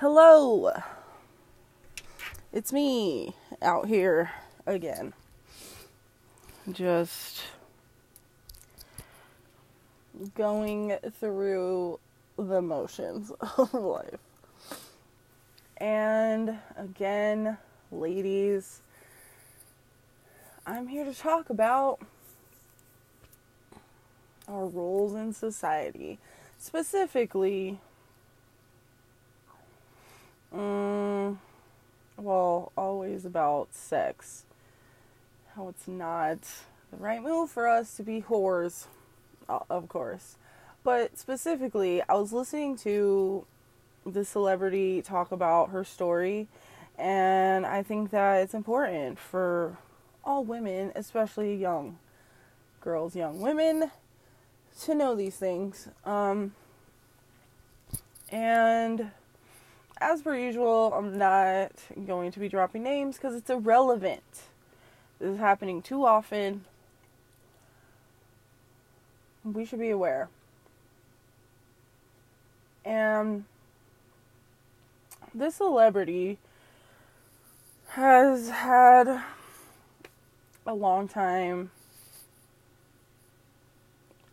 Hello. It's me out here again. Just going through the motions of life. And again, ladies, I'm here to talk about our roles in society. Specifically, um, well, always about sex. How it's not the right move for us to be whores, of course. But specifically, I was listening to the celebrity talk about her story, and I think that it's important for all women, especially young girls, young women, to know these things. Um, and as per usual, I'm not going to be dropping names because it's irrelevant. This is happening too often. We should be aware. And this celebrity has had a long time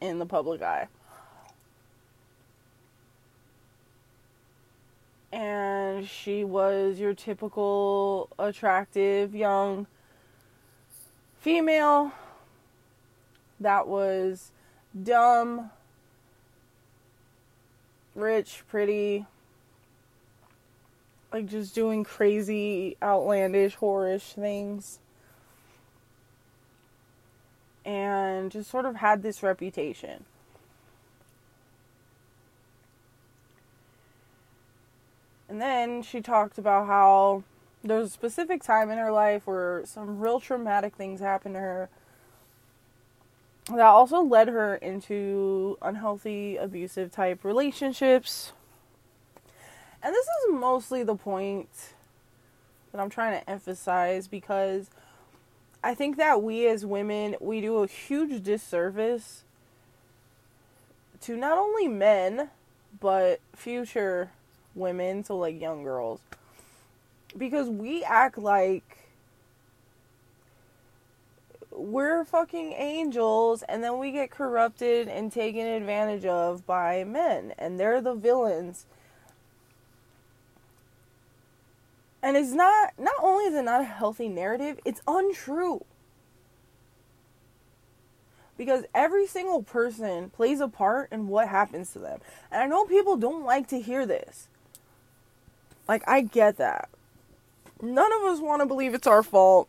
in the public eye. And she was your typical attractive young female that was dumb, rich, pretty, like just doing crazy, outlandish, whorish things. And just sort of had this reputation. And then she talked about how there was a specific time in her life where some real traumatic things happened to her that also led her into unhealthy, abusive type relationships. And this is mostly the point that I'm trying to emphasize because I think that we as women, we do a huge disservice to not only men, but future women, so like young girls. Because we act like we're fucking angels and then we get corrupted and taken advantage of by men and they're the villains. And it's not not only is it not a healthy narrative, it's untrue. Because every single person plays a part in what happens to them. And I know people don't like to hear this. Like, I get that. None of us want to believe it's our fault.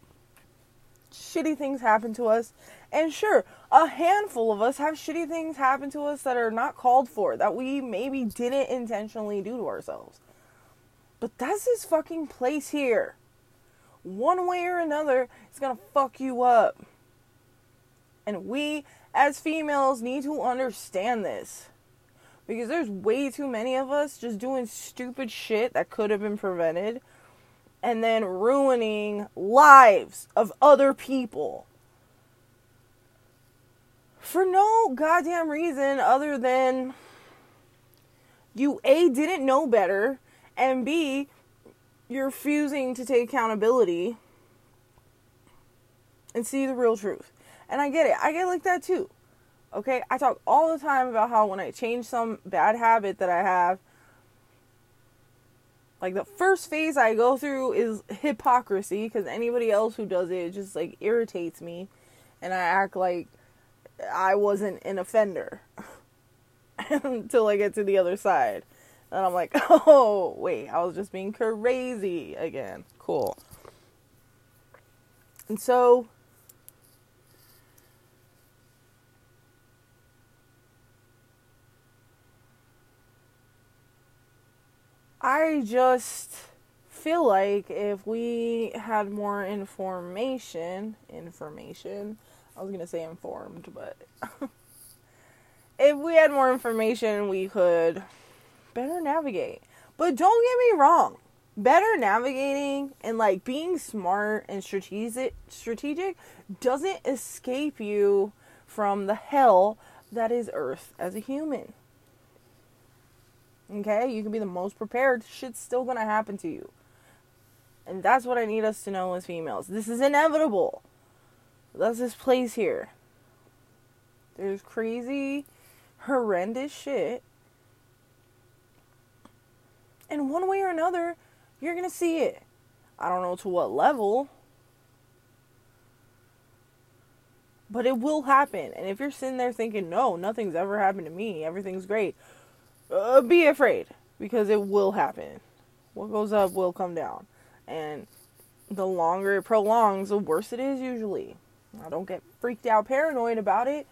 Shitty things happen to us. And sure, a handful of us have shitty things happen to us that are not called for, that we maybe didn't intentionally do to ourselves. But that's this fucking place here. One way or another, it's gonna fuck you up. And we, as females, need to understand this because there's way too many of us just doing stupid shit that could have been prevented and then ruining lives of other people for no goddamn reason other than you A didn't know better and B you're refusing to take accountability and see the real truth. And I get it. I get like that too. Okay, I talk all the time about how when I change some bad habit that I have, like the first phase I go through is hypocrisy because anybody else who does it just like irritates me, and I act like I wasn't an offender until I get to the other side. And I'm like, oh, wait, I was just being crazy again. Cool. And so I just feel like if we had more information, information, I was gonna say informed, but if we had more information, we could better navigate. But don't get me wrong, better navigating and like being smart and strategic strategic doesn't escape you from the hell that is Earth as a human. Okay? You can be the most prepared, shit's still gonna happen to you. And that's what I need us to know as females. This is inevitable. That's this place here. There's crazy, horrendous shit. And one way or another, you're gonna see it. I don't know to what level. But it will happen. And if you're sitting there thinking, no, nothing's ever happened to me, everything's great, uh, be afraid because it will happen. What goes up will come down. And the longer it prolongs, the worse it is usually. I don't get freaked out paranoid about it,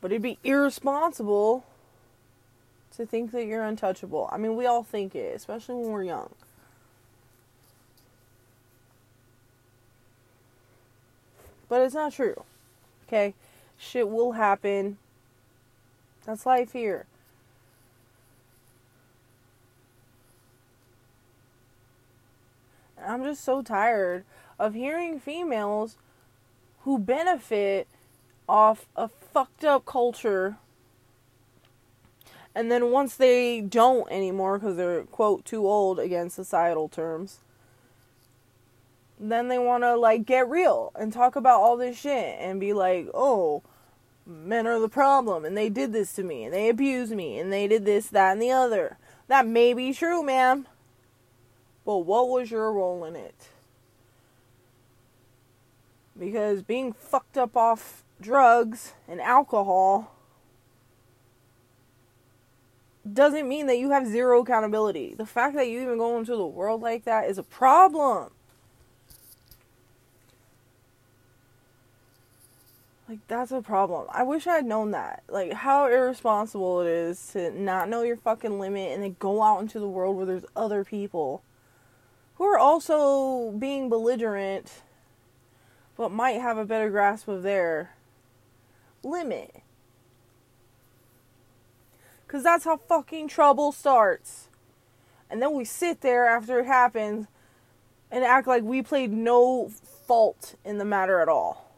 but it'd be irresponsible to think that you're untouchable. I mean, we all think it, especially when we're young. But it's not true. Okay? Shit will happen. That's life here. I'm just so tired of hearing females who benefit off a fucked up culture. And then once they don't anymore because they're quote too old again societal terms then they want to like get real and talk about all this shit and be like oh men are the problem and they did this to me and they abused me and they did this that and the other. That may be true ma'am but what was your role in it because being fucked up off drugs and alcohol doesn't mean that you have zero accountability. The fact that you even go into the world like that is a problem. Like that's a problem. I wish I had known that. Like how irresponsible it is to not know your fucking limit and then go out into the world where there's other people who are also being belligerent but might have a better grasp of their limit. Because that's how fucking trouble starts. And then we sit there after it happens and act like we played no fault in the matter at all.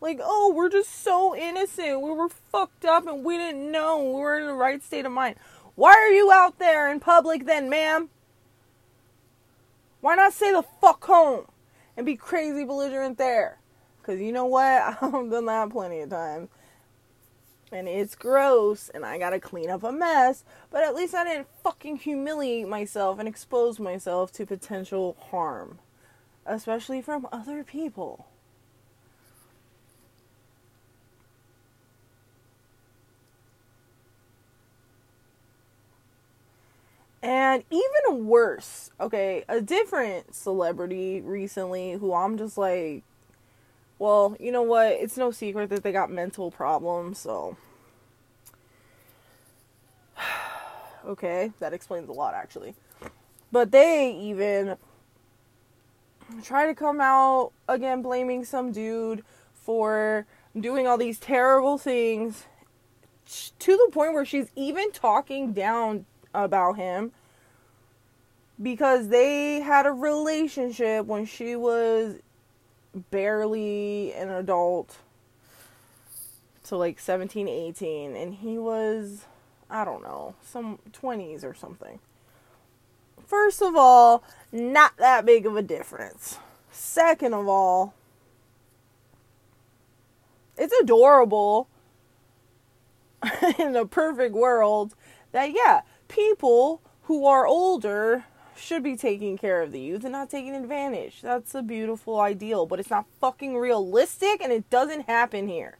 Like, oh, we're just so innocent. We were fucked up and we didn't know. We were in the right state of mind. Why are you out there in public then, ma'am? Why not stay the fuck home? and be crazy belligerent there. Because you know what? I've done that plenty of times. And it's gross, and I gotta clean up a mess, but at least I didn't fucking humiliate myself and expose myself to potential harm, especially from other people. And even worse, okay, a different celebrity recently who I'm just like, well, you know what? It's no secret that they got mental problems, so. okay, that explains a lot actually. But they even try to come out again blaming some dude for doing all these terrible things to the point where she's even talking down about him because they had a relationship when she was barely an adult to like 17 18 and he was i don't know some 20s or something. First of all not that big of a difference. Second of all it's adorable in a perfect world that yeah people who are older should be taking care of the youth and not taking advantage. That's a beautiful ideal, but it's not fucking realistic and it doesn't happen here.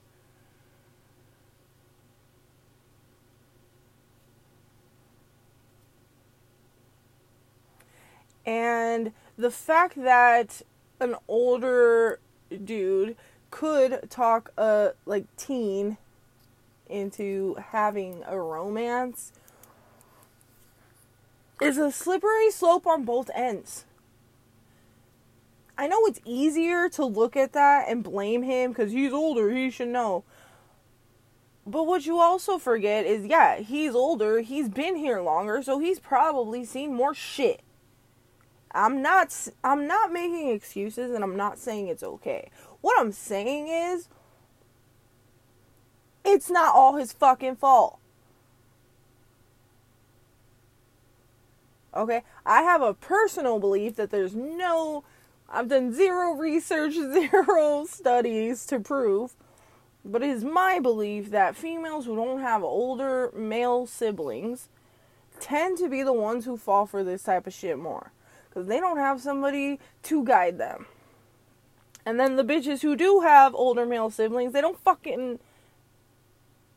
And the fact that an older dude could talk a like teen into having a romance is a slippery slope on both ends. I know it's easier to look at that and blame him because he's older, he should know. But what you also forget is yeah, he's older, he's been here longer, so he's probably seen more shit. I'm not I'm not making excuses and I'm not saying it's okay. What I'm saying is it's not all his fucking fault. Okay? I have a personal belief that there's no I've done zero research, zero studies to prove, but it is my belief that females who don't have older male siblings tend to be the ones who fall for this type of shit more because they don't have somebody to guide them. And then the bitches who do have older male siblings, they don't fucking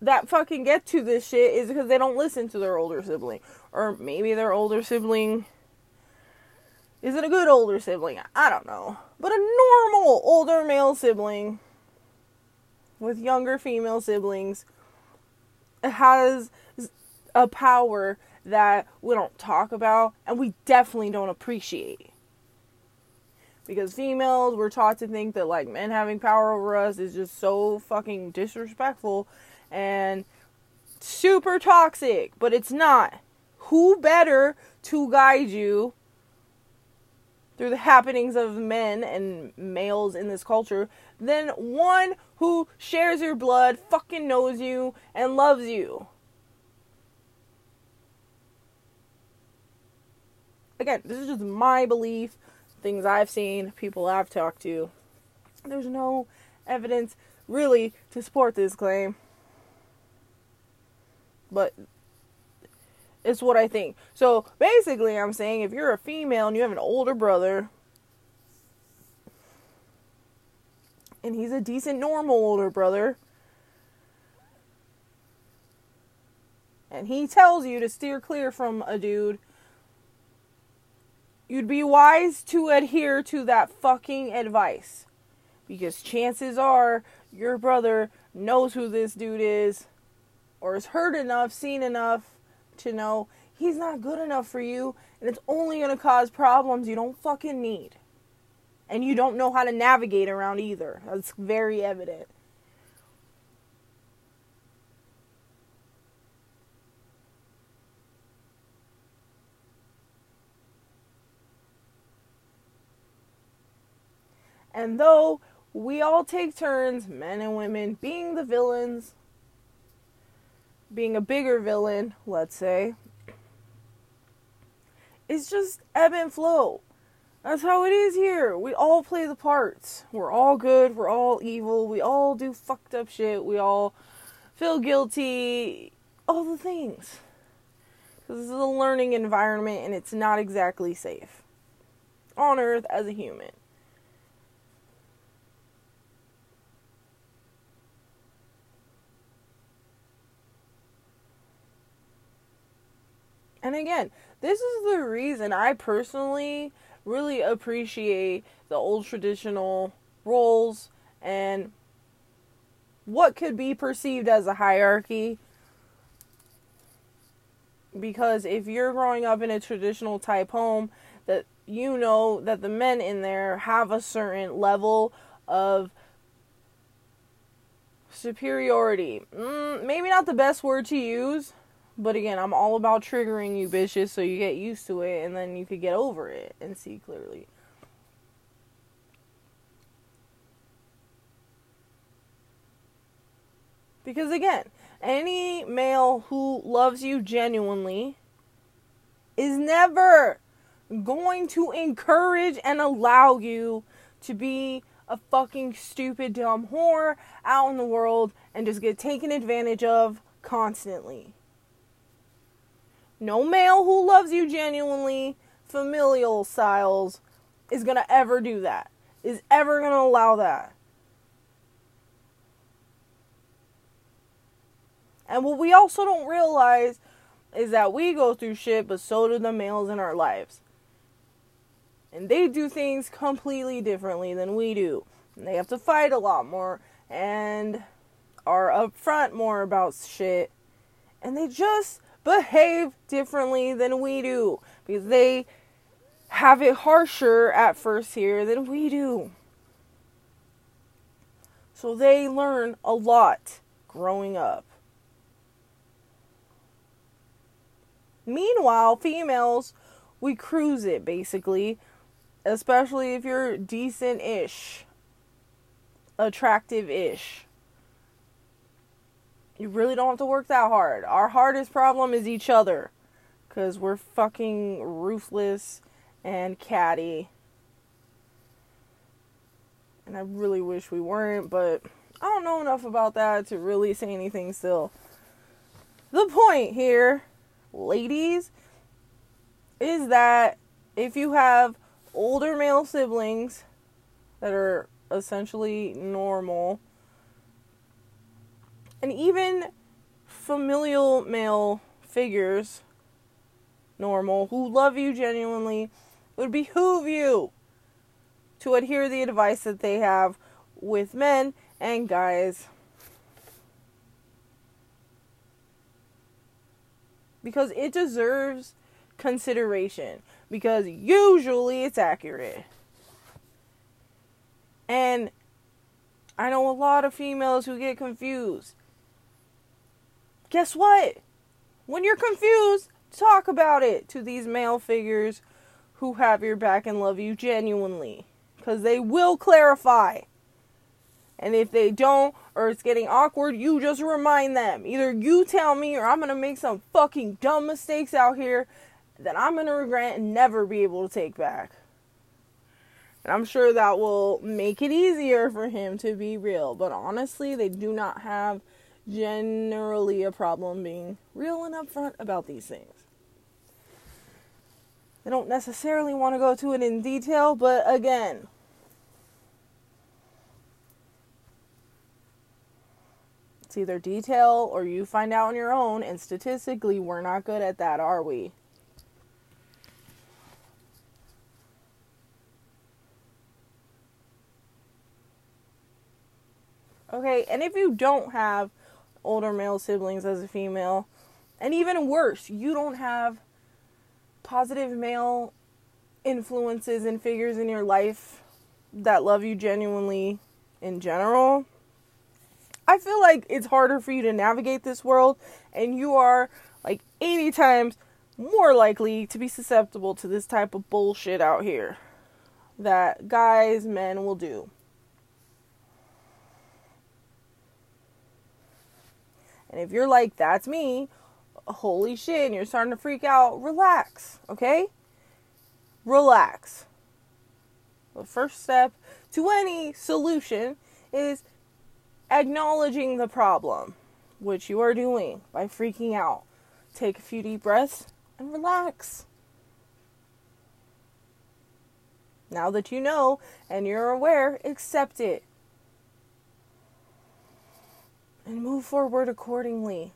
that fucking get to this shit is because they don't listen to their older sibling. Or maybe their older sibling isn't a good older sibling. I don't know. But a normal older male sibling with younger female siblings has a power that we don't talk about and we definitely don't appreciate. Because females, we're taught to think that like men having power over us is just so fucking disrespectful and super toxic, but it's not. Who better to guide you through the happenings of men and males in this culture than one who shares your blood, fucking knows you, and loves you? Again, this is just my belief, things I've seen, people I've talked to. There's no evidence really to support this claim but it's what I think. So basically, I'm saying if you're a female and you have an older brother, and he's a decent, normal older brother, and he tells you to steer clear from a dude, you'd be wise to adhere to that fucking advice. Because chances are your brother knows who this dude is or has heard enough, seen enough to know he's not good enough for you and it's only going to cause problems you don't fucking need. And you don't know how to navigate around either. That's very evident. And though we all take turns, men and women, being the villains, being a bigger villain, let's say, is just ebb and flow. That's how it is here. We all play the parts. We're all good. We're all evil. We all do fucked up shit. We all feel guilty. All the things. This is a learning environment and it's not exactly safe on Earth as a human. And again, this is the reason I personally really appreciate the old traditional roles and what could be perceived as a hierarchy. Because if you're growing up in a traditional type home, that you know that the men in there have a certain level of superiority. Mm, maybe not the best word to use, but again, I'm all about triggering you bitches so you get used to it and then you could get over it and see clearly. Because again, any male who loves you genuinely is never going to encourage and allow you to be a fucking stupid dumb whore out in the world and just get taken advantage of constantly. No male who loves you genuinely, familial styles, is going to ever do that. Is ever going to allow that. And what we also don't realize is that we go through shit, but so do the males in our lives. And they do things completely differently than we do. And they have to fight a lot more and are upfront more about shit. And they just behave differently than we do because they have it harsher at first here than we do. So they learn a lot growing up. Meanwhile, females, we cruise it basically, especially if you're decent ish, attractive ish. You really don't have to work that hard. Our hardest problem is each other. Because we're fucking ruthless and catty. And I really wish we weren't, but I don't know enough about that to really say anything still. The point here, ladies, is that if you have older male siblings that are essentially normal, and even familial male figures, normal, who love you genuinely, it would behoove you to adhere the advice that they have with men and guys. Because it deserves consideration. Because usually it's accurate. And I know a lot of females who get confused. Guess what? When you're confused, talk about it to these male figures who have your back and love you genuinely. Because they will clarify. And if they don't, or it's getting awkward, you just remind them. Either you tell me, or I'm going to make some fucking dumb mistakes out here that I'm going to regret and never be able to take back. And I'm sure that will make it easier for him to be real. But honestly, they do not have generally a problem being real and upfront about these things. They don't necessarily want to go to it in detail, but again, it's either detail or you find out on your own, and statistically, we're not good at that, are we? Okay, and if you don't have older male siblings as a female, and even worse, you don't have positive male influences and figures in your life that love you genuinely in general, I feel like it's harder for you to navigate this world, and you are like 80 times more likely to be susceptible to this type of bullshit out here that guys, men will do. And if you're like, that's me, holy shit, and you're starting to freak out, relax, okay? Relax. The first step to any solution is acknowledging the problem, which you are doing by freaking out. Take a few deep breaths and relax. Now that you know and you're aware, accept it and move forward accordingly.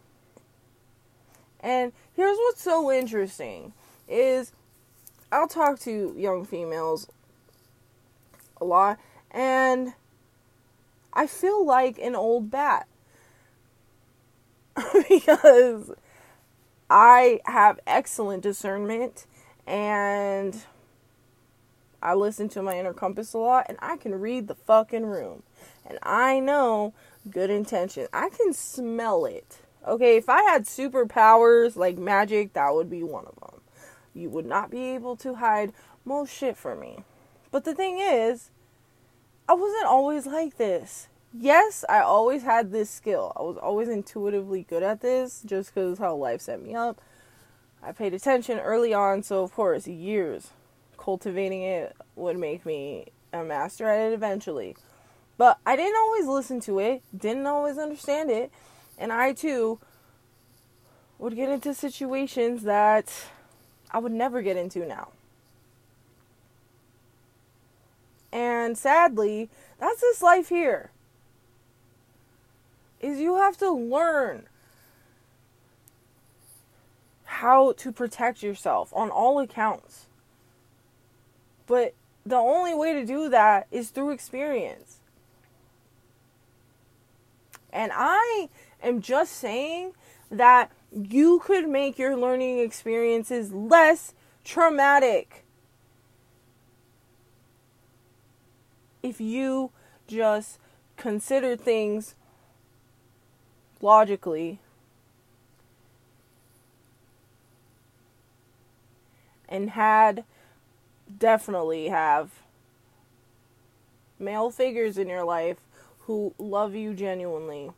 And here's what's so interesting is I'll talk to young females a lot and I feel like an old bat because I have excellent discernment and I listen to my inner compass a lot and I can read the fucking room. And I know good intention. I can smell it. Okay, if I had superpowers like magic, that would be one of them. You would not be able to hide most shit from me. But the thing is, I wasn't always like this. Yes, I always had this skill. I was always intuitively good at this just because how life set me up. I paid attention early on, so of course, years cultivating it would make me a master at it eventually. But I didn't always listen to it, didn't always understand it, and I too would get into situations that I would never get into now. And sadly, that's this life here. Is you have to learn how to protect yourself on all accounts. But the only way to do that is through experience. And I am just saying that you could make your learning experiences less traumatic if you just consider things logically. And had definitely have male figures in your life who love you genuinely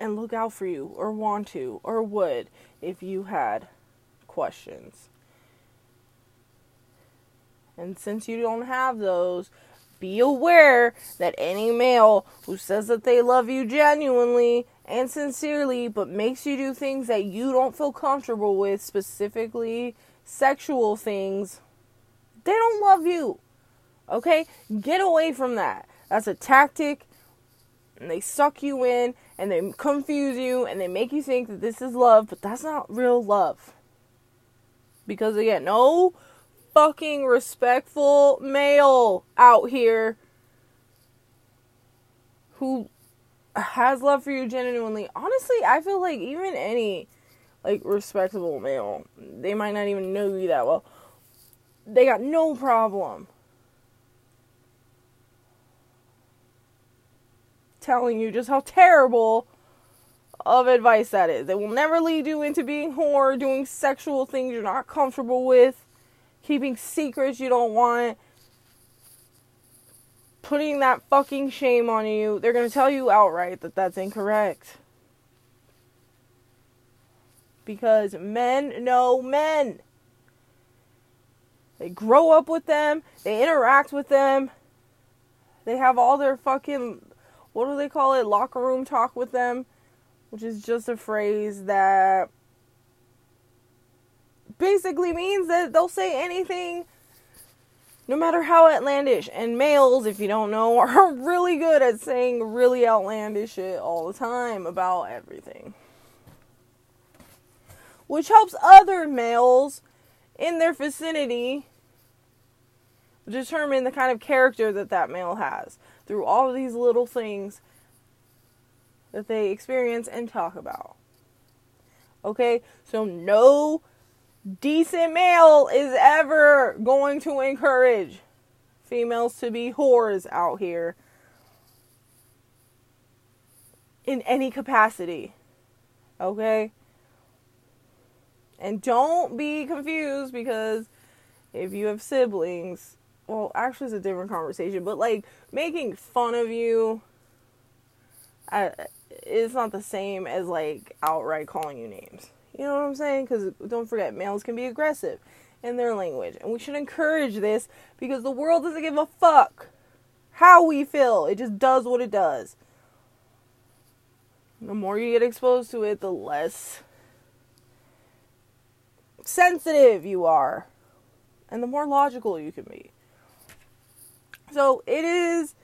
and look out for you or want to or would if you had questions. And since you don't have those, be aware that any male who says that they love you genuinely and sincerely, but makes you do things that you don't feel comfortable with, specifically sexual things, they don't love you. Okay? Get away from that. That's a tactic. And they suck you in and they confuse you and they make you think that this is love, but that's not real love. Because again, no fucking respectful male out here who has love for you genuinely. Honestly, I feel like even any like respectable male, they might not even know you that well. They got no problem telling you just how terrible of advice that is. It will never lead you into being whore, doing sexual things you're not comfortable with, keeping secrets you don't want, putting that fucking shame on you. They're going to tell you outright that that's incorrect. Because men know men. They grow up with them, they interact with them, they have all their fucking what do they call it? Locker room talk with them, which is just a phrase that basically means that they'll say anything no matter how outlandish. And males, if you don't know, are really good at saying really outlandish shit all the time about everything. Which helps other males in their vicinity determine the kind of character that that male has through all these little things that they experience and talk about. Okay? So, no decent male is ever going to encourage females to be whores out here in any capacity. Okay? And don't be confused because if you have siblings, well, actually, it's a different conversation, but like making fun of you is not the same as like outright calling you names. You know what I'm saying? Because don't forget, males can be aggressive in their language, and we should encourage this because the world doesn't give a fuck how we feel, it just does what it does. The more you get exposed to it, the less sensitive you are, and the more logical you can be. So it is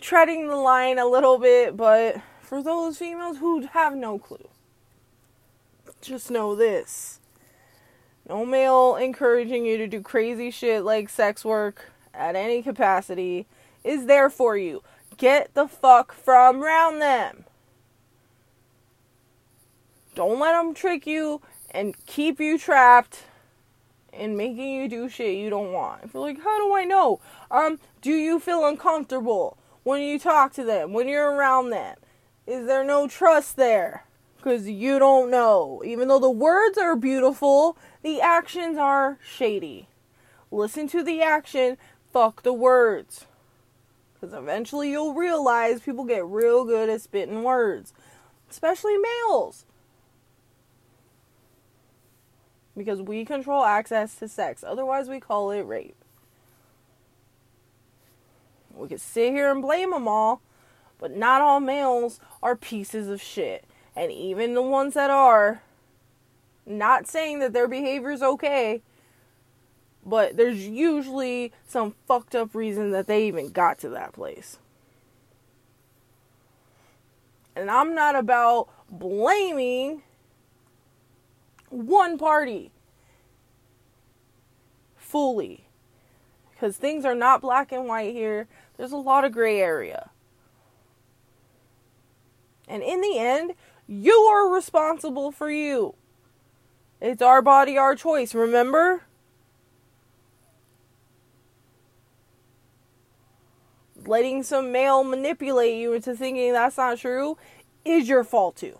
treading the line a little bit, but for those females who have no clue, just know this. No male encouraging you to do crazy shit like sex work at any capacity is there for you. Get the fuck from around them. Don't let them trick you and keep you trapped and making you do shit you don't want. If you're like, how do I know? Um, do you feel uncomfortable when you talk to them, when you're around them? Is there no trust there? Because you don't know. Even though the words are beautiful, the actions are shady. Listen to the action, fuck the words. Because eventually you'll realize people get real good at spitting words, especially males because we control access to sex. Otherwise, we call it rape. We could sit here and blame them all, but not all males are pieces of shit. And even the ones that are, not saying that their behavior is okay, but there's usually some fucked up reason that they even got to that place. And I'm not about blaming one party fully. Because things are not black and white here, there's a lot of gray area. And in the end, you are responsible for you. It's our body, our choice, remember? Letting some male manipulate you into thinking that's not true is your fault too.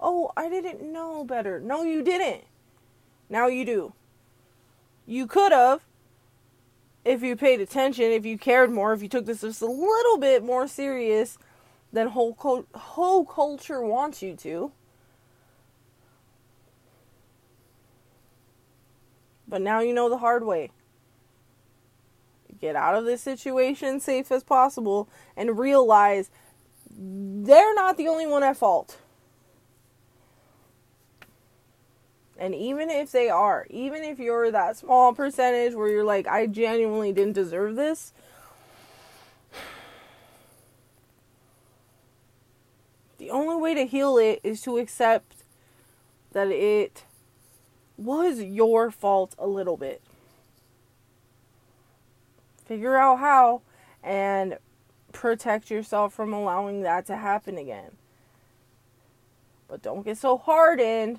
Oh, I didn't know better. No, you didn't. Now you do. You could have if you paid attention, if you cared more, if you took this just a little bit more serious than whole whole culture wants you to. But now you know the hard way. Get out of this situation safe as possible and realize they're not the only one at fault. And even if they are, even if you're that small percentage where you're like, I genuinely didn't deserve this, the only way to heal it is to accept that it was your fault a little bit. Figure out how and protect yourself from allowing that to happen again. But don't get so hardened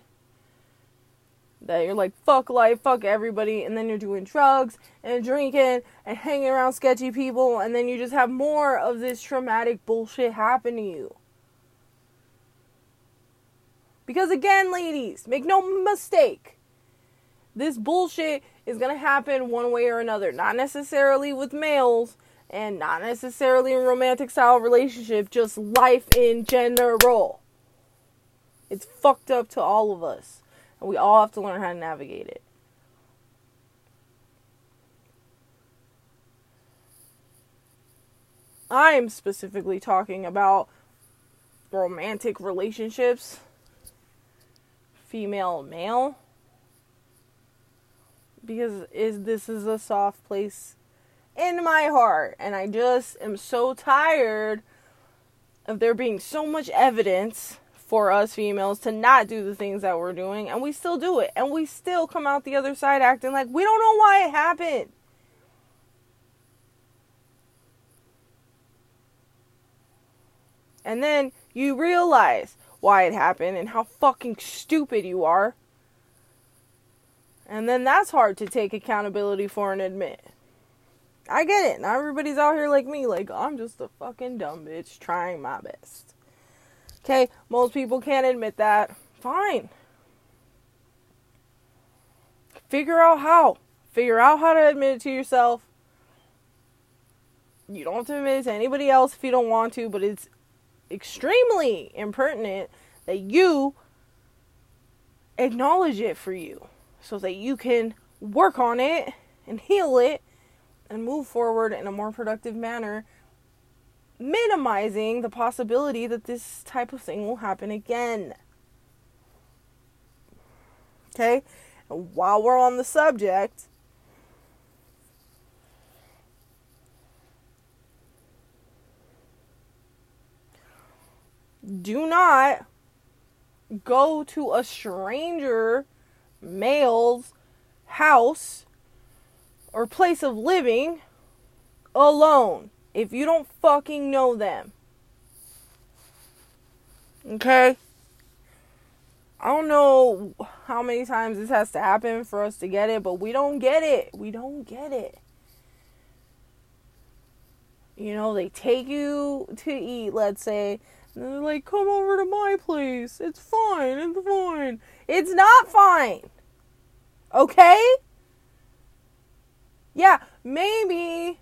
that you're like, fuck life, fuck everybody, and then you're doing drugs and drinking and hanging around sketchy people, and then you just have more of this traumatic bullshit happen to you. Because again, ladies, make no mistake, this bullshit is to happen one way or another. Not necessarily with males and not necessarily in romantic style relationship, just life in general. It's fucked up to all of us. And we all have to learn how to navigate it. I'm specifically talking about romantic relationships, female male, because is this is a soft place in my heart, and I just am so tired of there being so much evidence for us females to not do the things that we're doing, and we still do it, and we still come out the other side acting like we don't know why it happened. And then you realize why it happened and how fucking stupid you are. And then that's hard to take accountability for and admit. I get it. Not everybody's out here like me. Like, I'm just a fucking dumb bitch trying my best. Okay, most people can't admit that. Fine. Figure out how. Figure out how to admit it to yourself. You don't have to admit it to anybody else if you don't want to, but it's extremely impertinent that you acknowledge it for you so that you can work on it and heal it and move forward in a more productive manner minimizing the possibility that this type of thing will happen again. Okay? And while we're on the subject, do not go to a stranger male's house or place of living alone if you don't fucking know them. Okay? I don't know how many times this has to happen for us to get it, but we don't get it. We don't get it. You know, they take you to eat, let's say, and they're like, come over to my place. It's fine. It's fine. It's not fine. Okay? Yeah, maybe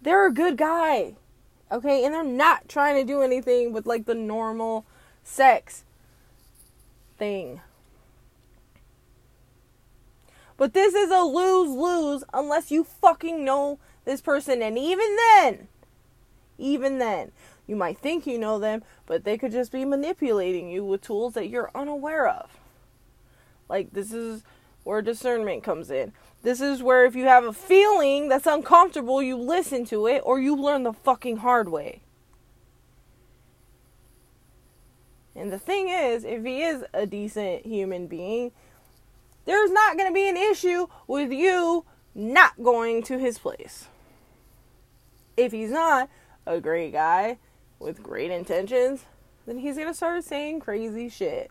they're a good guy. Okay? And they're not trying to do anything with like the normal sex thing. But this is a lose lose unless you fucking know this person. And even then, even then, you might think you know them, but they could just be manipulating you with tools that you're unaware of. Like, this is where discernment comes in. This is where if you have a feeling that's uncomfortable, you listen to it or you learn the fucking hard way. And the thing is, if he is a decent human being, there's not going to be an issue with you not going to his place. If he's not a great guy with great intentions, then he's going to start saying crazy shit.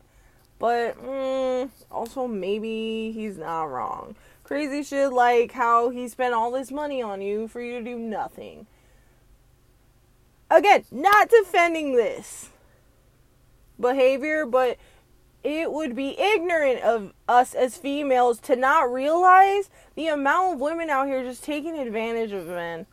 But mm, also, maybe he's not wrong. Crazy shit like how he spent all this money on you for you to do nothing. Again, not defending this behavior, but it would be ignorant of us as females to not realize the amount of women out here just taking advantage of men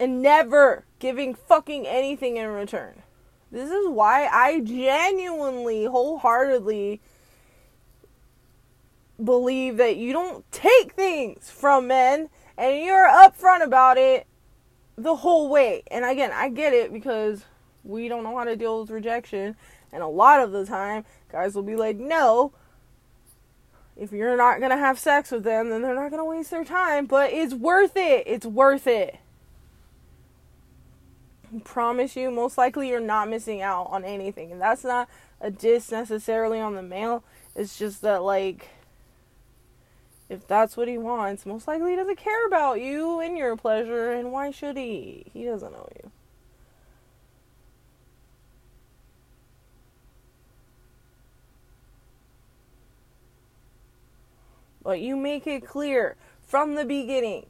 and never giving fucking anything in return. This is why I genuinely, wholeheartedly believe that you don't take things from men and you're upfront about it the whole way. And again, I get it because we don't know how to deal with rejection. And a lot of the time, guys will be like, no, if you're not going to have sex with them, then they're not going to waste their time. But it's worth it. It's worth it. I promise you, most likely you're not missing out on anything. And that's not a diss necessarily on the male. It's just that, like, if that's what he wants, most likely he doesn't care about you and your pleasure, and why should he? He doesn't know you. But you make it clear from the beginning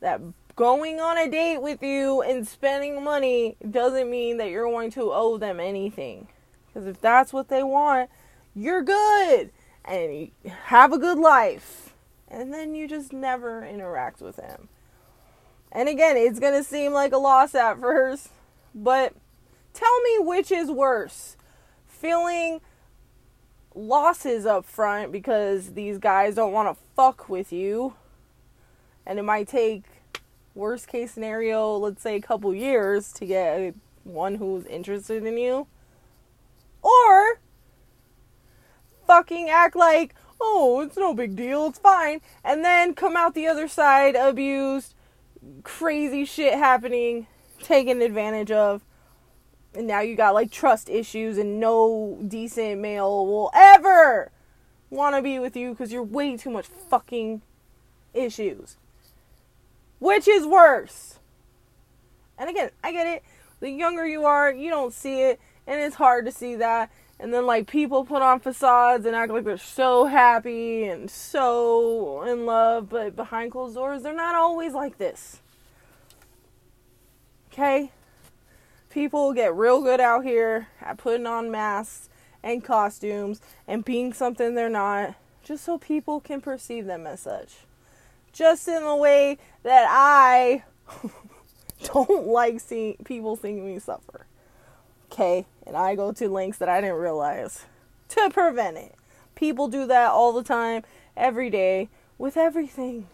that going on a date with you and spending money doesn't mean that you're going to owe them anything. Because if that's what they want, you're good and have a good life. And then you just never interact with him. And again, it's going to seem like a loss at first, but tell me which is worse. Feeling losses up front because these guys don't want to fuck with you. And it might take worst case scenario, let's say a couple years to get one who's interested in you. Or fucking act like, oh, it's no big deal, it's fine. And then come out the other side abused, crazy shit happening, taken advantage of. And now you got like trust issues, and no decent male will ever want to be with you because you're way too much fucking issues. Which is worse? And again, I get it. The younger you are, you don't see it, and it's hard to see that. And then, like, people put on facades and act like they're so happy and so in love, but behind closed doors, they're not always like this. Okay? People get real good out here at putting on masks and costumes and being something they're not, just so people can perceive them as such just in the way that I don't like seeing people seeing me suffer. Okay, and I go to lengths that I didn't realize to prevent it. People do that all the time, every day, with everything.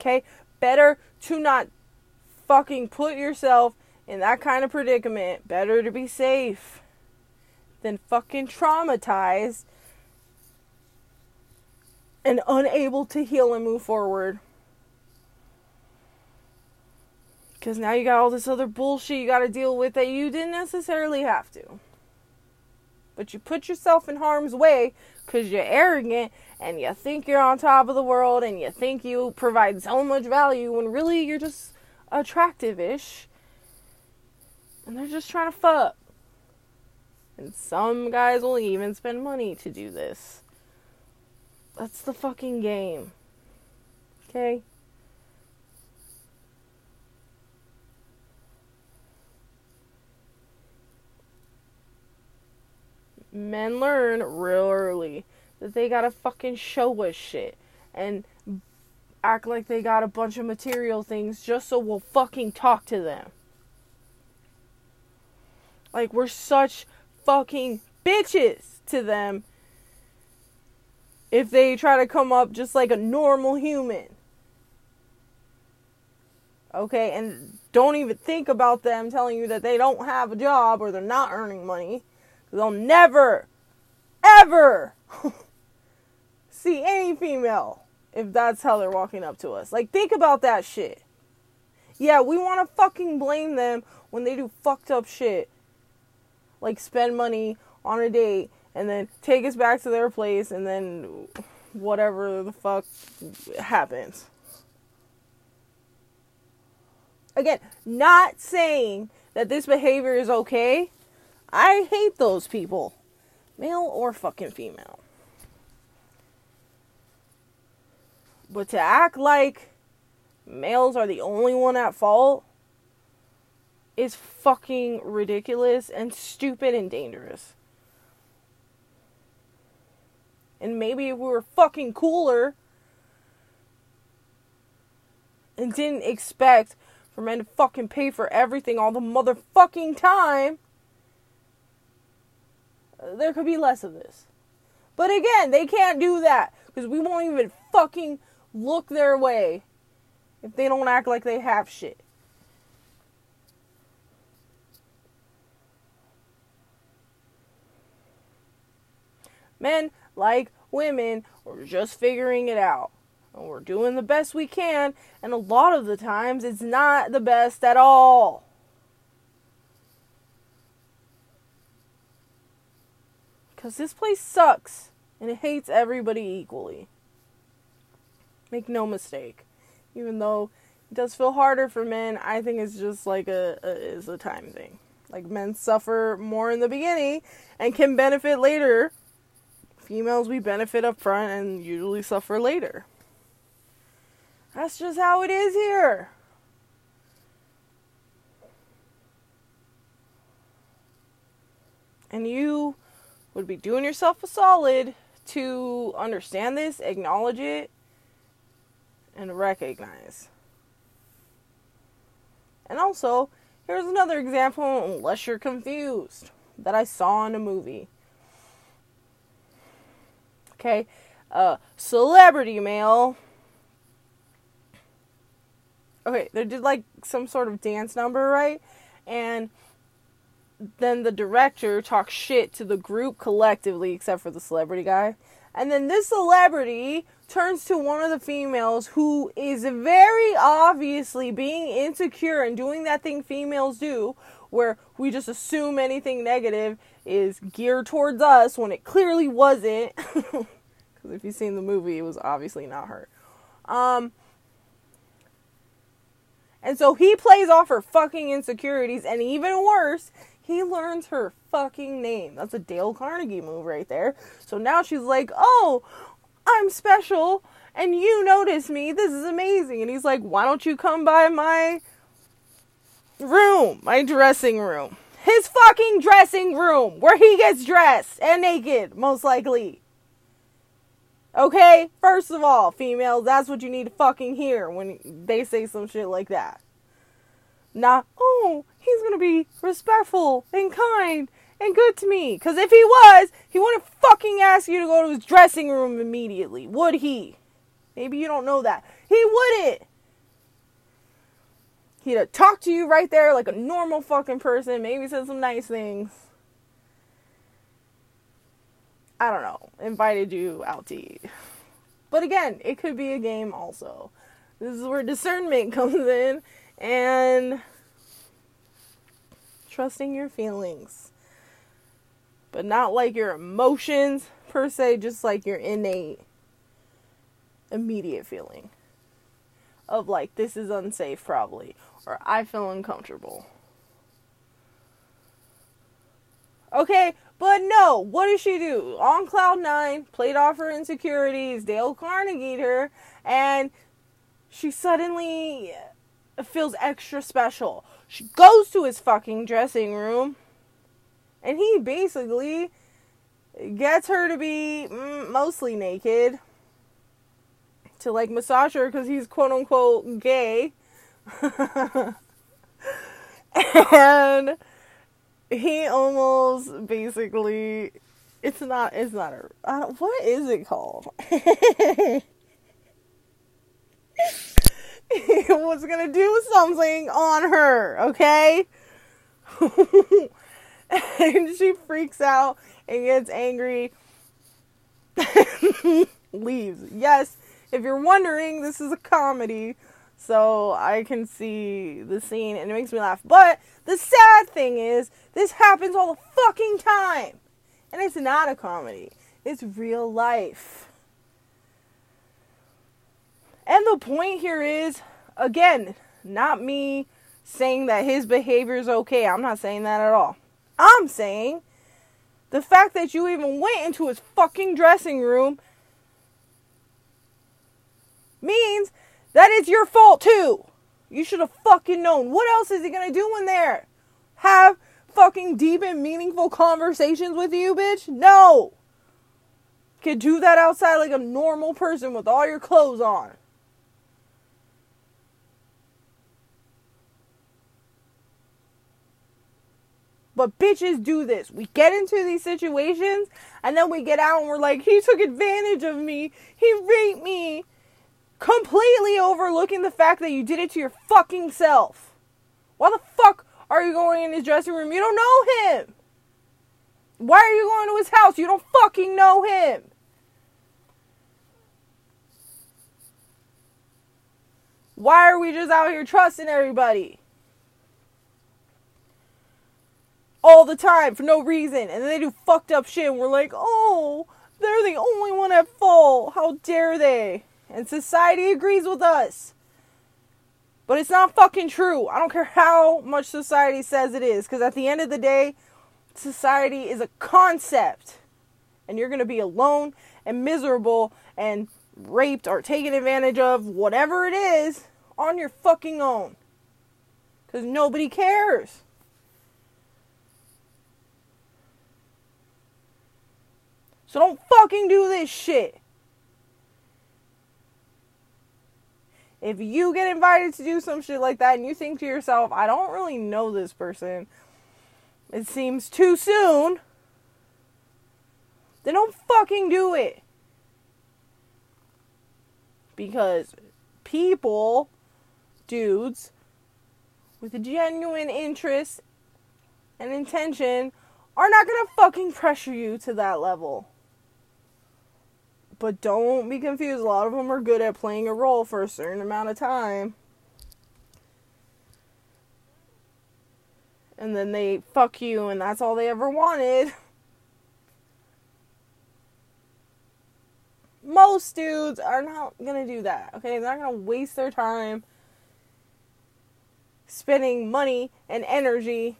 Okay, better to not fucking put yourself in that kind of predicament. Better to be safe than fucking traumatized and unable to heal and move forward. Because now you got all this other bullshit you got to deal with that you didn't necessarily have to. But you put yourself in harm's way because you're arrogant and you think you're on top of the world and you think you provide so much value when really you're just attractive ish. And they're just trying to fuck. And some guys will even spend money to do this. That's the fucking game. Okay? Men learn real early that they gotta fucking show us shit and act like they got a bunch of material things just so we'll fucking talk to them. Like, we're such fucking bitches to them if they try to come up just like a normal human. Okay, and don't even think about them telling you that they don't have a job or they're not earning money. They'll never, ever see any female if that's how they're walking up to us. Like, think about that shit. Yeah, we want to fucking blame them when they do fucked up shit like spend money on a date and then take us back to their place and then whatever the fuck happens. Again, not saying that this behavior is okay. I hate those people, male or fucking female. But to act like males are the only one at fault is fucking ridiculous and stupid and dangerous. And maybe if we were fucking cooler and didn't expect for men to fucking pay for everything all the motherfucking time, there could be less of this. But again, they can't do that because we won't even fucking look their way if they don't act like they have shit. Men, like women, we're just figuring it out. And we're doing the best we can, and a lot of the times it's not the best at all. Because this place sucks, and it hates everybody equally. Make no mistake. Even though it does feel harder for men, I think it's just like a, a is a time thing. Like men suffer more in the beginning and can benefit later females we benefit up front and usually suffer later. That's just how it is here. And you would be doing yourself a solid to understand this, acknowledge it, and recognize. And also, here's another example, unless you're confused, that I saw in a movie. Okay. Uh, celebrity male. Okay, they did like some sort of dance number, right? And then the director talks shit to the group collectively, except for the celebrity guy. And then this celebrity turns to one of the females who is very obviously being insecure and doing that thing females do, where we just assume anything negative is geared towards us when it clearly wasn't. Because if you've seen the movie, it was obviously not her. Um, and so he plays off her fucking insecurities, and even worse, he learns her fucking name. That's a Dale Carnegie move right there. So now she's like, oh, I'm special, and you notice me. This is amazing. And he's like, why don't you come by my room, my dressing room? His fucking dressing room, where he gets dressed and naked, most likely. Okay? First of all, females, that's what you need to fucking hear when they say some shit like that. Not, oh, he's gonna be respectful and kind and good to me. Because if he was, he wouldn't fucking ask you to go to his dressing room immediately, would he? Maybe you don't know that. He wouldn't. He'd have talked to you right there like a normal fucking person, maybe said some nice things. I don't know, invited you out to eat. But again, it could be a game also. This is where discernment comes in and trusting your feelings. But not like your emotions per se, just like your innate, immediate feeling of like, this is unsafe, probably, or I feel uncomfortable. Okay, but no, what does she do? On Cloud Nine, played off her insecurities, Dale Carnegie her, and she suddenly feels extra special. She goes to his fucking dressing room, and he basically gets her to be mm, mostly naked to like massage her because he's quote unquote gay. and he almost basically it's not it's not a uh, what is it called? He was gonna do something on her okay? And she freaks out and gets angry. Leaves. Yes if you're wondering this is a comedy so I can see the scene and it makes me laugh. But the sad thing is, this happens all the fucking time. And it's not a comedy, it's real life. And the point here is, again, not me saying that his behavior is okay. I'm not saying that at all. I'm saying the fact that you even went into his fucking dressing room means that is your fault too. You should have fucking known. What else is he gonna do in there? Have fucking deep and meaningful conversations with you, bitch? No. Can do that outside like a normal person with all your clothes on. But bitches do this. We get into these situations and then we get out and we're like, he took advantage of me. He raped me. Completely overlooking the fact that you did it to your fucking self. Why the fuck are you going in his dressing room? You don't know him. Why are you going to his house? You don't fucking know him. Why are we just out here trusting everybody? All the time for no reason. And then they do fucked up shit and we're like, oh, they're the only one at fault. How dare they? And society agrees with us. But it's not fucking true. I don't care how much society says it is. Because at the end of the day, society is a concept. And you're going to be alone and miserable and raped or taken advantage of, whatever it is, on your fucking own. Because nobody cares. So don't fucking do this shit. If you get invited to do some shit like that and you think to yourself, I don't really know this person, it seems too soon, then don't fucking do it. Because people, dudes, with a genuine interest and intention are not gonna fucking pressure you to that level. But don't be confused, a lot of them are good at playing a role for a certain amount of time. And then they fuck you, and that's all they ever wanted. most dudes are not gonna do that. Okay, they're not gonna waste their time spending money and energy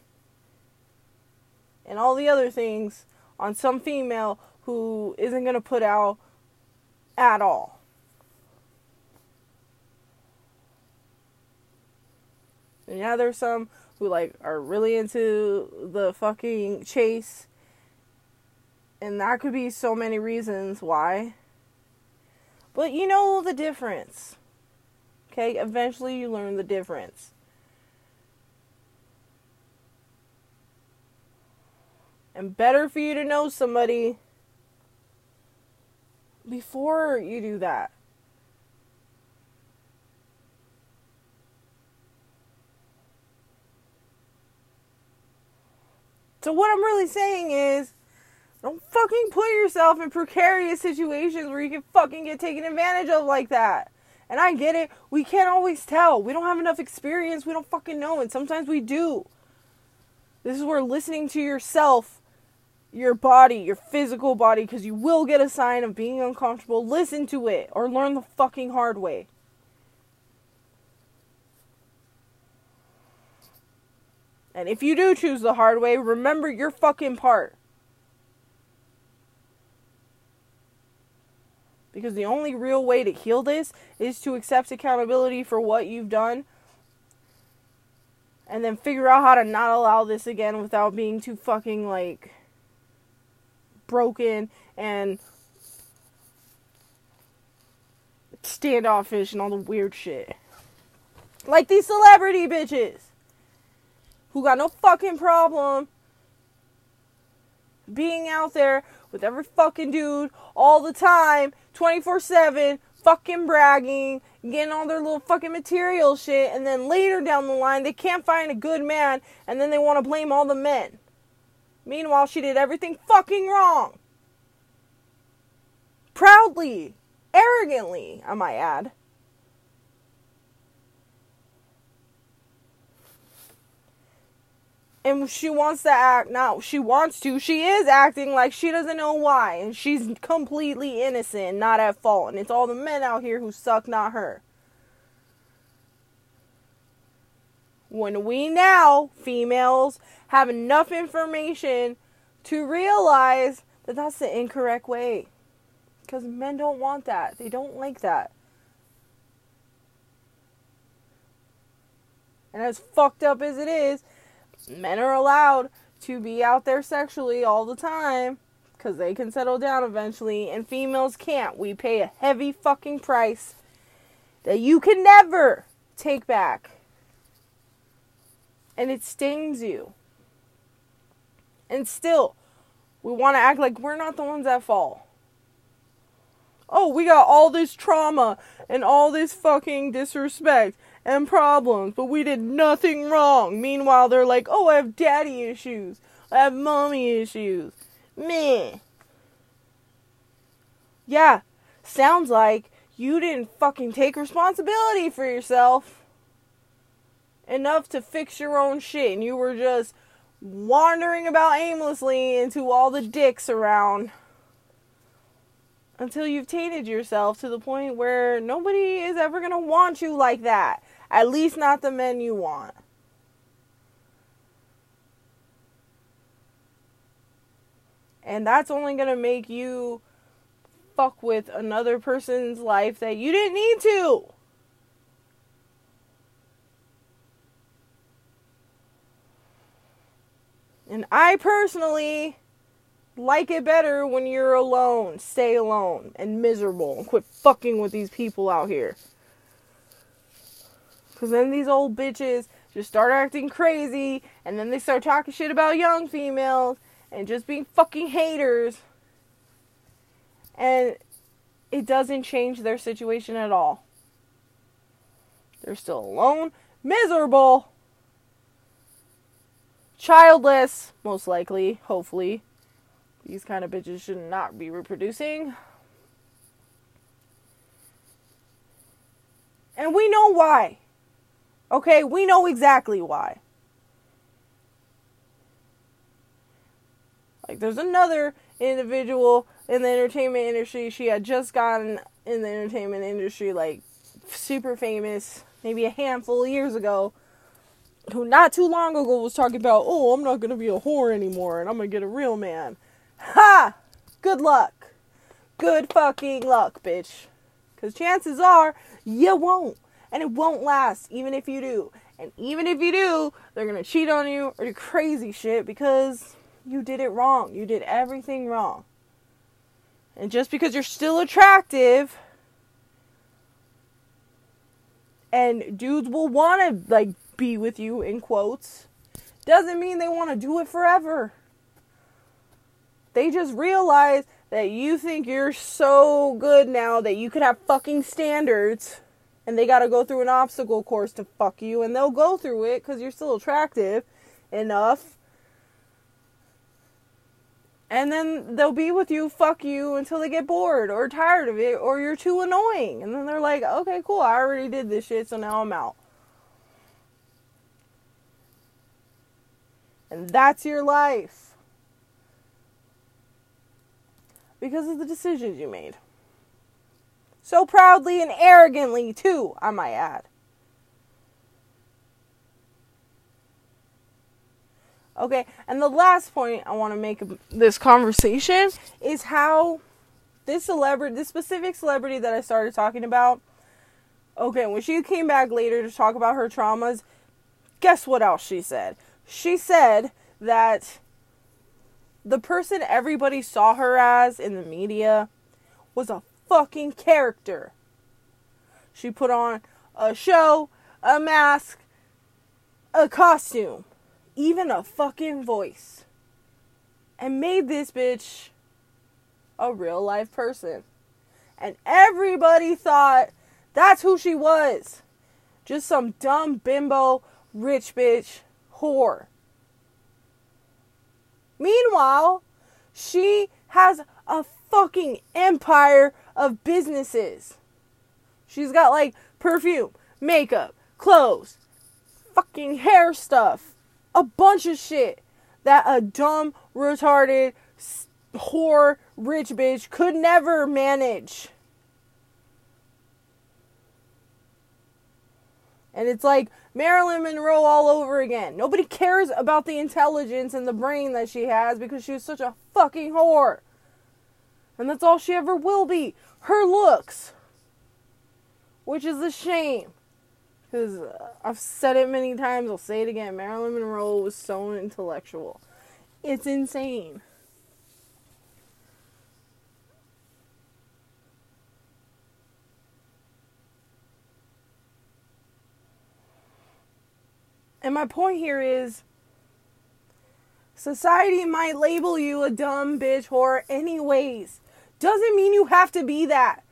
and all the other things on some female who isn't gonna put out at all. And yeah, there's some who like are really into the fucking chase. And that could be so many reasons why. But you know the difference. Okay? Eventually you learn the difference. And better for you to know somebody before you do that. So, what I'm really saying is don't fucking put yourself in precarious situations where you can fucking get taken advantage of like that. And I get it. We can't always tell. We don't have enough experience. We don't fucking know. And sometimes we do. This is where listening to yourself, your body, your physical body, because you will get a sign of being uncomfortable, listen to it or learn the fucking hard way. And if you do choose the hard way, remember your fucking part. Because the only real way to heal this is to accept accountability for what you've done and then figure out how to not allow this again without being too fucking like broken and standoffish and all the weird shit. Like these celebrity bitches who got no fucking problem being out there with every fucking dude all the time, 24 7, fucking bragging, getting all their little fucking material shit, and then later down the line, they can't find a good man, and then they want to blame all the men. Meanwhile, she did everything fucking wrong. Proudly, arrogantly, I might add. and she wants to act now she wants to. She is acting like she doesn't know why. And she's completely innocent not at fault. And it's all the men out here who suck not her when we now females have enough information to realize that that's the incorrect way because men don't want that they don't like that and as fucked up as it is men are allowed to be out there sexually all the time because they can settle down eventually, and females can't. We pay a heavy fucking price that you can never take back. And it stings you. And still, we want to act like we're not the ones that fall. Oh, we got all this trauma and all this fucking disrespect and problems, but we did nothing wrong. Meanwhile, they're like, oh, I have daddy issues. I have mommy issues. Meh. Yeah, sounds like you didn't fucking take responsibility for yourself enough to fix your own shit, and you were just wandering about aimlessly into all the dicks around until you've tainted yourself to the point where nobody is ever going to want you like that. At least not the men you want. And that's only going to make you fuck with another person's life that you didn't need to. And I personally like it better when you're alone, stay alone, and miserable, and quit fucking with these people out here. Because then these old bitches just start acting crazy, and then they start talking shit about young females, and just being fucking haters. And it doesn't change their situation at all. They're still alone, miserable, childless, most likely, hopefully. These kind of bitches should not be reproducing. And we know why. Okay, we know exactly why. Like, there's another individual in the entertainment industry. She had just gotten in the entertainment industry, like, super famous, maybe a handful of years ago who not too long ago was talking about, oh, I'm not going to be a whore anymore and I'm going to get a real man. Ha! Good luck. Good fucking luck, bitch. Because chances are you won't. And it won't last, even if you do. And even if you do, they're going to cheat on you or do crazy shit because you did it wrong. You did everything wrong. And just because you're still attractive and dudes will want to like be with you in quotes doesn't mean they want to do it forever. They just realize that you think you're so good now that you could have fucking standards and they got to go through an obstacle course to fuck you and they'll go through it cuz you're still attractive enough. And then they'll be with you, fuck you until they get bored or tired of it or you're too annoying. And then they're like, "Okay, cool. I already did this shit, so now I'm out." And that's your life. Because of the decisions you made. So proudly and arrogantly, too, I might add. Okay, and the last point I want to make of this conversation is how this celebrity, this specific celebrity that I started talking about, okay, when she came back later to talk about her traumas, guess what else she said? She said that the person everybody saw her as in the media was a fucking character. She put on a show, a mask, a costume, even a fucking voice, and made this bitch a real life person. And everybody thought that's who she was. Just some dumb bimbo rich bitch whore. Meanwhile, she has a fucking empire of businesses. She's got like perfume, makeup, clothes, fucking hair stuff, a bunch of shit that a dumb, retarded, whore, rich bitch could never manage. And it's like Marilyn Monroe all over again. Nobody cares about the intelligence and the brain that she has because she was such a fucking whore. And that's all she ever will be. Her looks. Which is a shame. Because uh, I've said it many times, I'll say it again. Marilyn Monroe was so intellectual. It's insane. And my point here is Society might label you a dumb bitch whore anyways. Doesn't mean you have to be that.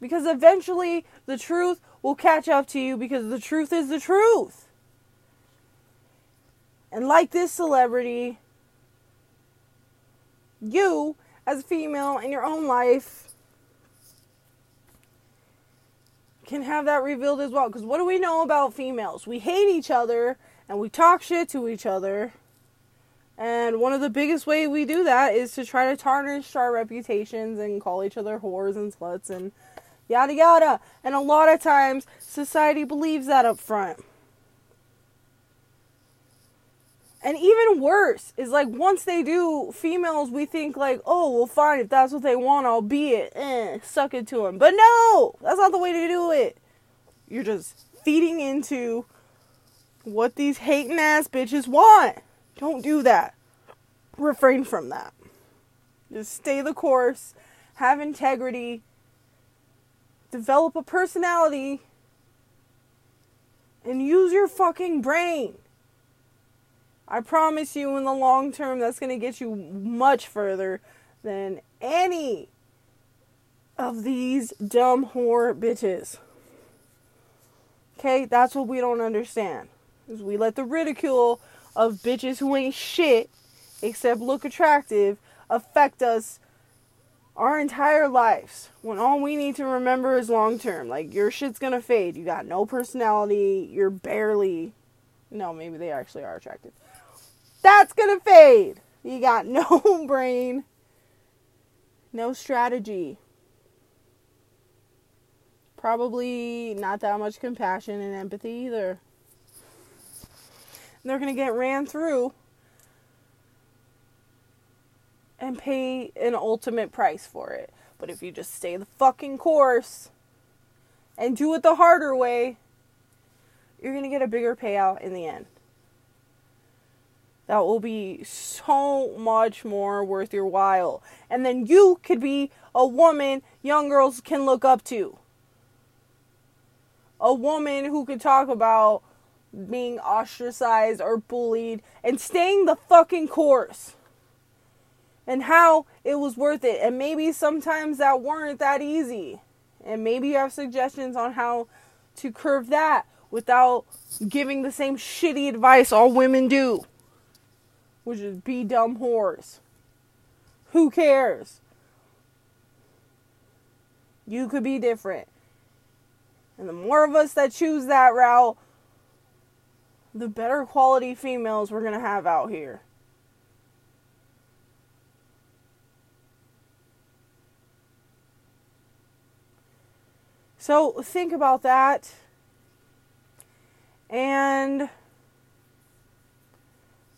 Because eventually the truth will catch up to you because the truth is the truth. And like this celebrity, you, as a female in your own life, can have that revealed as well. Because what do we know about females? We hate each other and we talk shit to each other. And one of the biggest way we do that is to try to tarnish our reputations and call each other whores and sluts and yada yada. And a lot of times society believes that up front. And even worse is like once they do females, we think like, oh, well, fine, if that's what they want, I'll be it. Eh, suck it to them. But no, that's not the way to do it. You're just feeding into what these hating ass bitches want. Don't do that. Refrain from that. Just stay the course, have integrity, develop a personality, and use your fucking brain. I promise you, in the long term, that's going to get you much further than any of these dumb whore bitches. Okay, that's what we don't understand. Is we let the ridicule of bitches who ain't shit except look attractive affect us our entire lives when all we need to remember is long term. Like your shit's gonna fade. You got no personality. You're barely. No, maybe they actually are attractive. That's gonna fade. You got no brain, no strategy. Probably not that much compassion and empathy either. They're gonna get ran through and pay an ultimate price for it. But if you just stay the fucking course and do it the harder way, you're going to get a bigger payout in the end that will be so much more worth your while. And then you could be a woman young girls can look up to. A woman who could talk about being ostracized or bullied and staying the fucking course. And how it was worth it. And maybe sometimes that weren't that easy. And maybe you have suggestions on how to curve that without giving the same shitty advice all women do which is be dumb whores. Who cares? You could be different. And the more of us that choose that route, the better quality females we're going to have out here. So think about that. And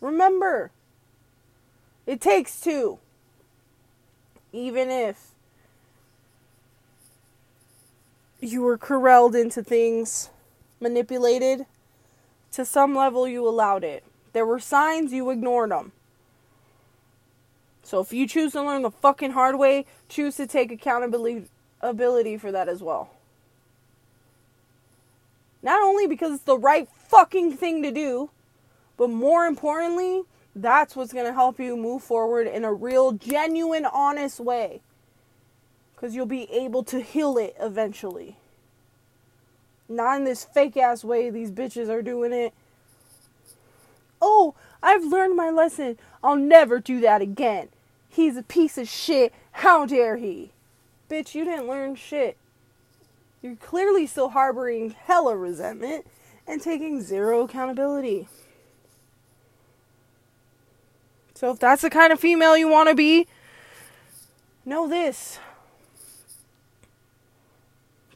remember, it takes two. Even if you were corralled into things, manipulated, to some level you allowed it. There were signs, you ignored them. So if you choose to learn the fucking hard way, choose to take accountability for that as well. Not only because it's the right fucking thing to do, but more importantly, that's what's going to help you move forward in a real, genuine, honest way. Because you'll be able to heal it eventually. Not in this fake ass way these bitches are doing it. Oh, I've learned my lesson. I'll never do that again. He's a piece of shit. How dare he? Bitch, you didn't learn shit. You're clearly still harboring hella resentment and taking zero accountability. So if that's the kind of female you want to be, know this.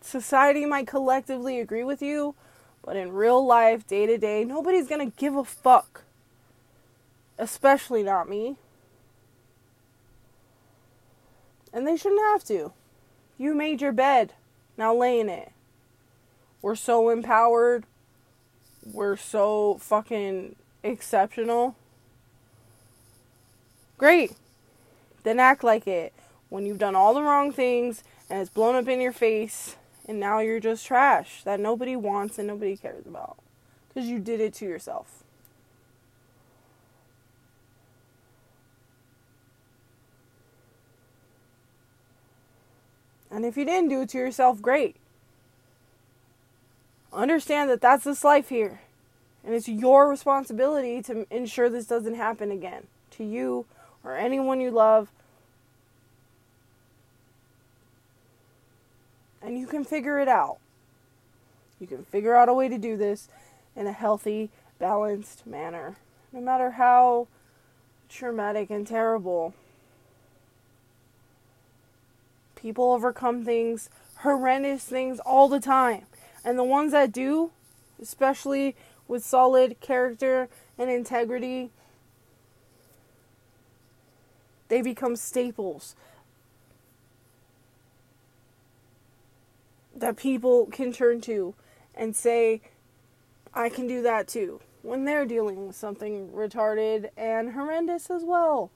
Society might collectively agree with you, but in real life, day to day, nobody's going to give a fuck. Especially not me. And they shouldn't have to. You made your bed. Now lay in it. We're so empowered. We're so fucking exceptional. Great. Then act like it when you've done all the wrong things and it's blown up in your face and now you're just trash that nobody wants and nobody cares about because you did it to yourself. And if you didn't do it to yourself, great. Understand that that's this life here. And it's your responsibility to ensure this doesn't happen again to you or anyone you love. And you can figure it out. You can figure out a way to do this in a healthy, balanced manner, no matter how traumatic and terrible. People overcome things, horrendous things, all the time. And the ones that do, especially with solid character and integrity, they become staples that people can turn to and say, I can do that too, when they're dealing with something retarded and horrendous as well.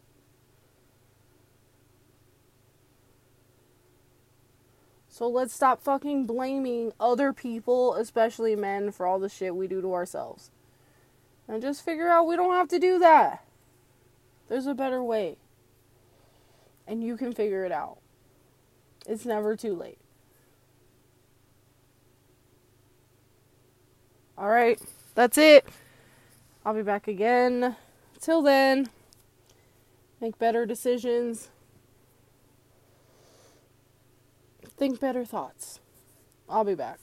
So let's stop fucking blaming other people, especially men, for all the shit we do to ourselves. And just figure out we don't have to do that. There's a better way. And you can figure it out. It's never too late. All right, that's it. I'll be back again. Till then, make better decisions. Think better thoughts. I'll be back.